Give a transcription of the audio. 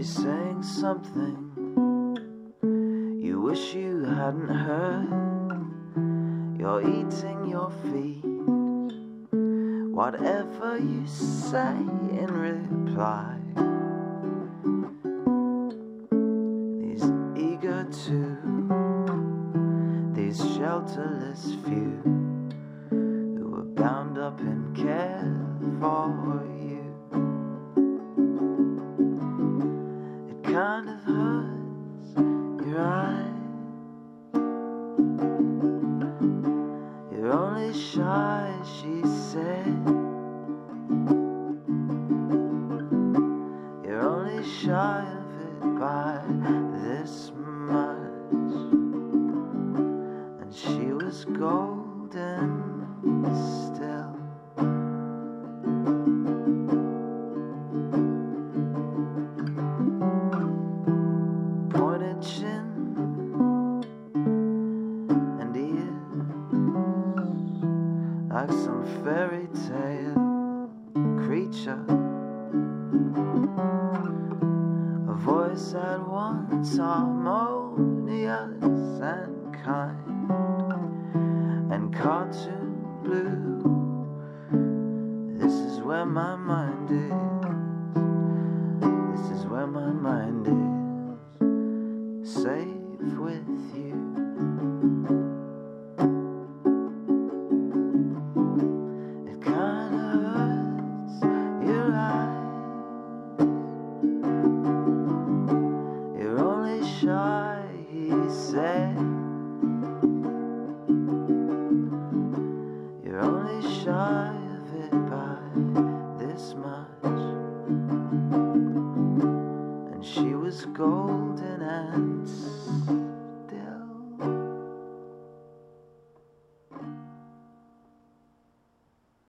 She's saying something you wish you hadn't heard. You're eating your feet. Whatever you say in reply. These eager two, these shelterless few who were bound up in care for you. Kind of hurts your eyes. You're only shy, she said. You're only shy of it by And ears like some fairy tale creature. A voice at once harmonious and kind and cartoon blue. This is where my mind is. This is where my mind is. Safe with you. It kinda hurts your eyes. You're only shy, he said. You're only shy golden ants.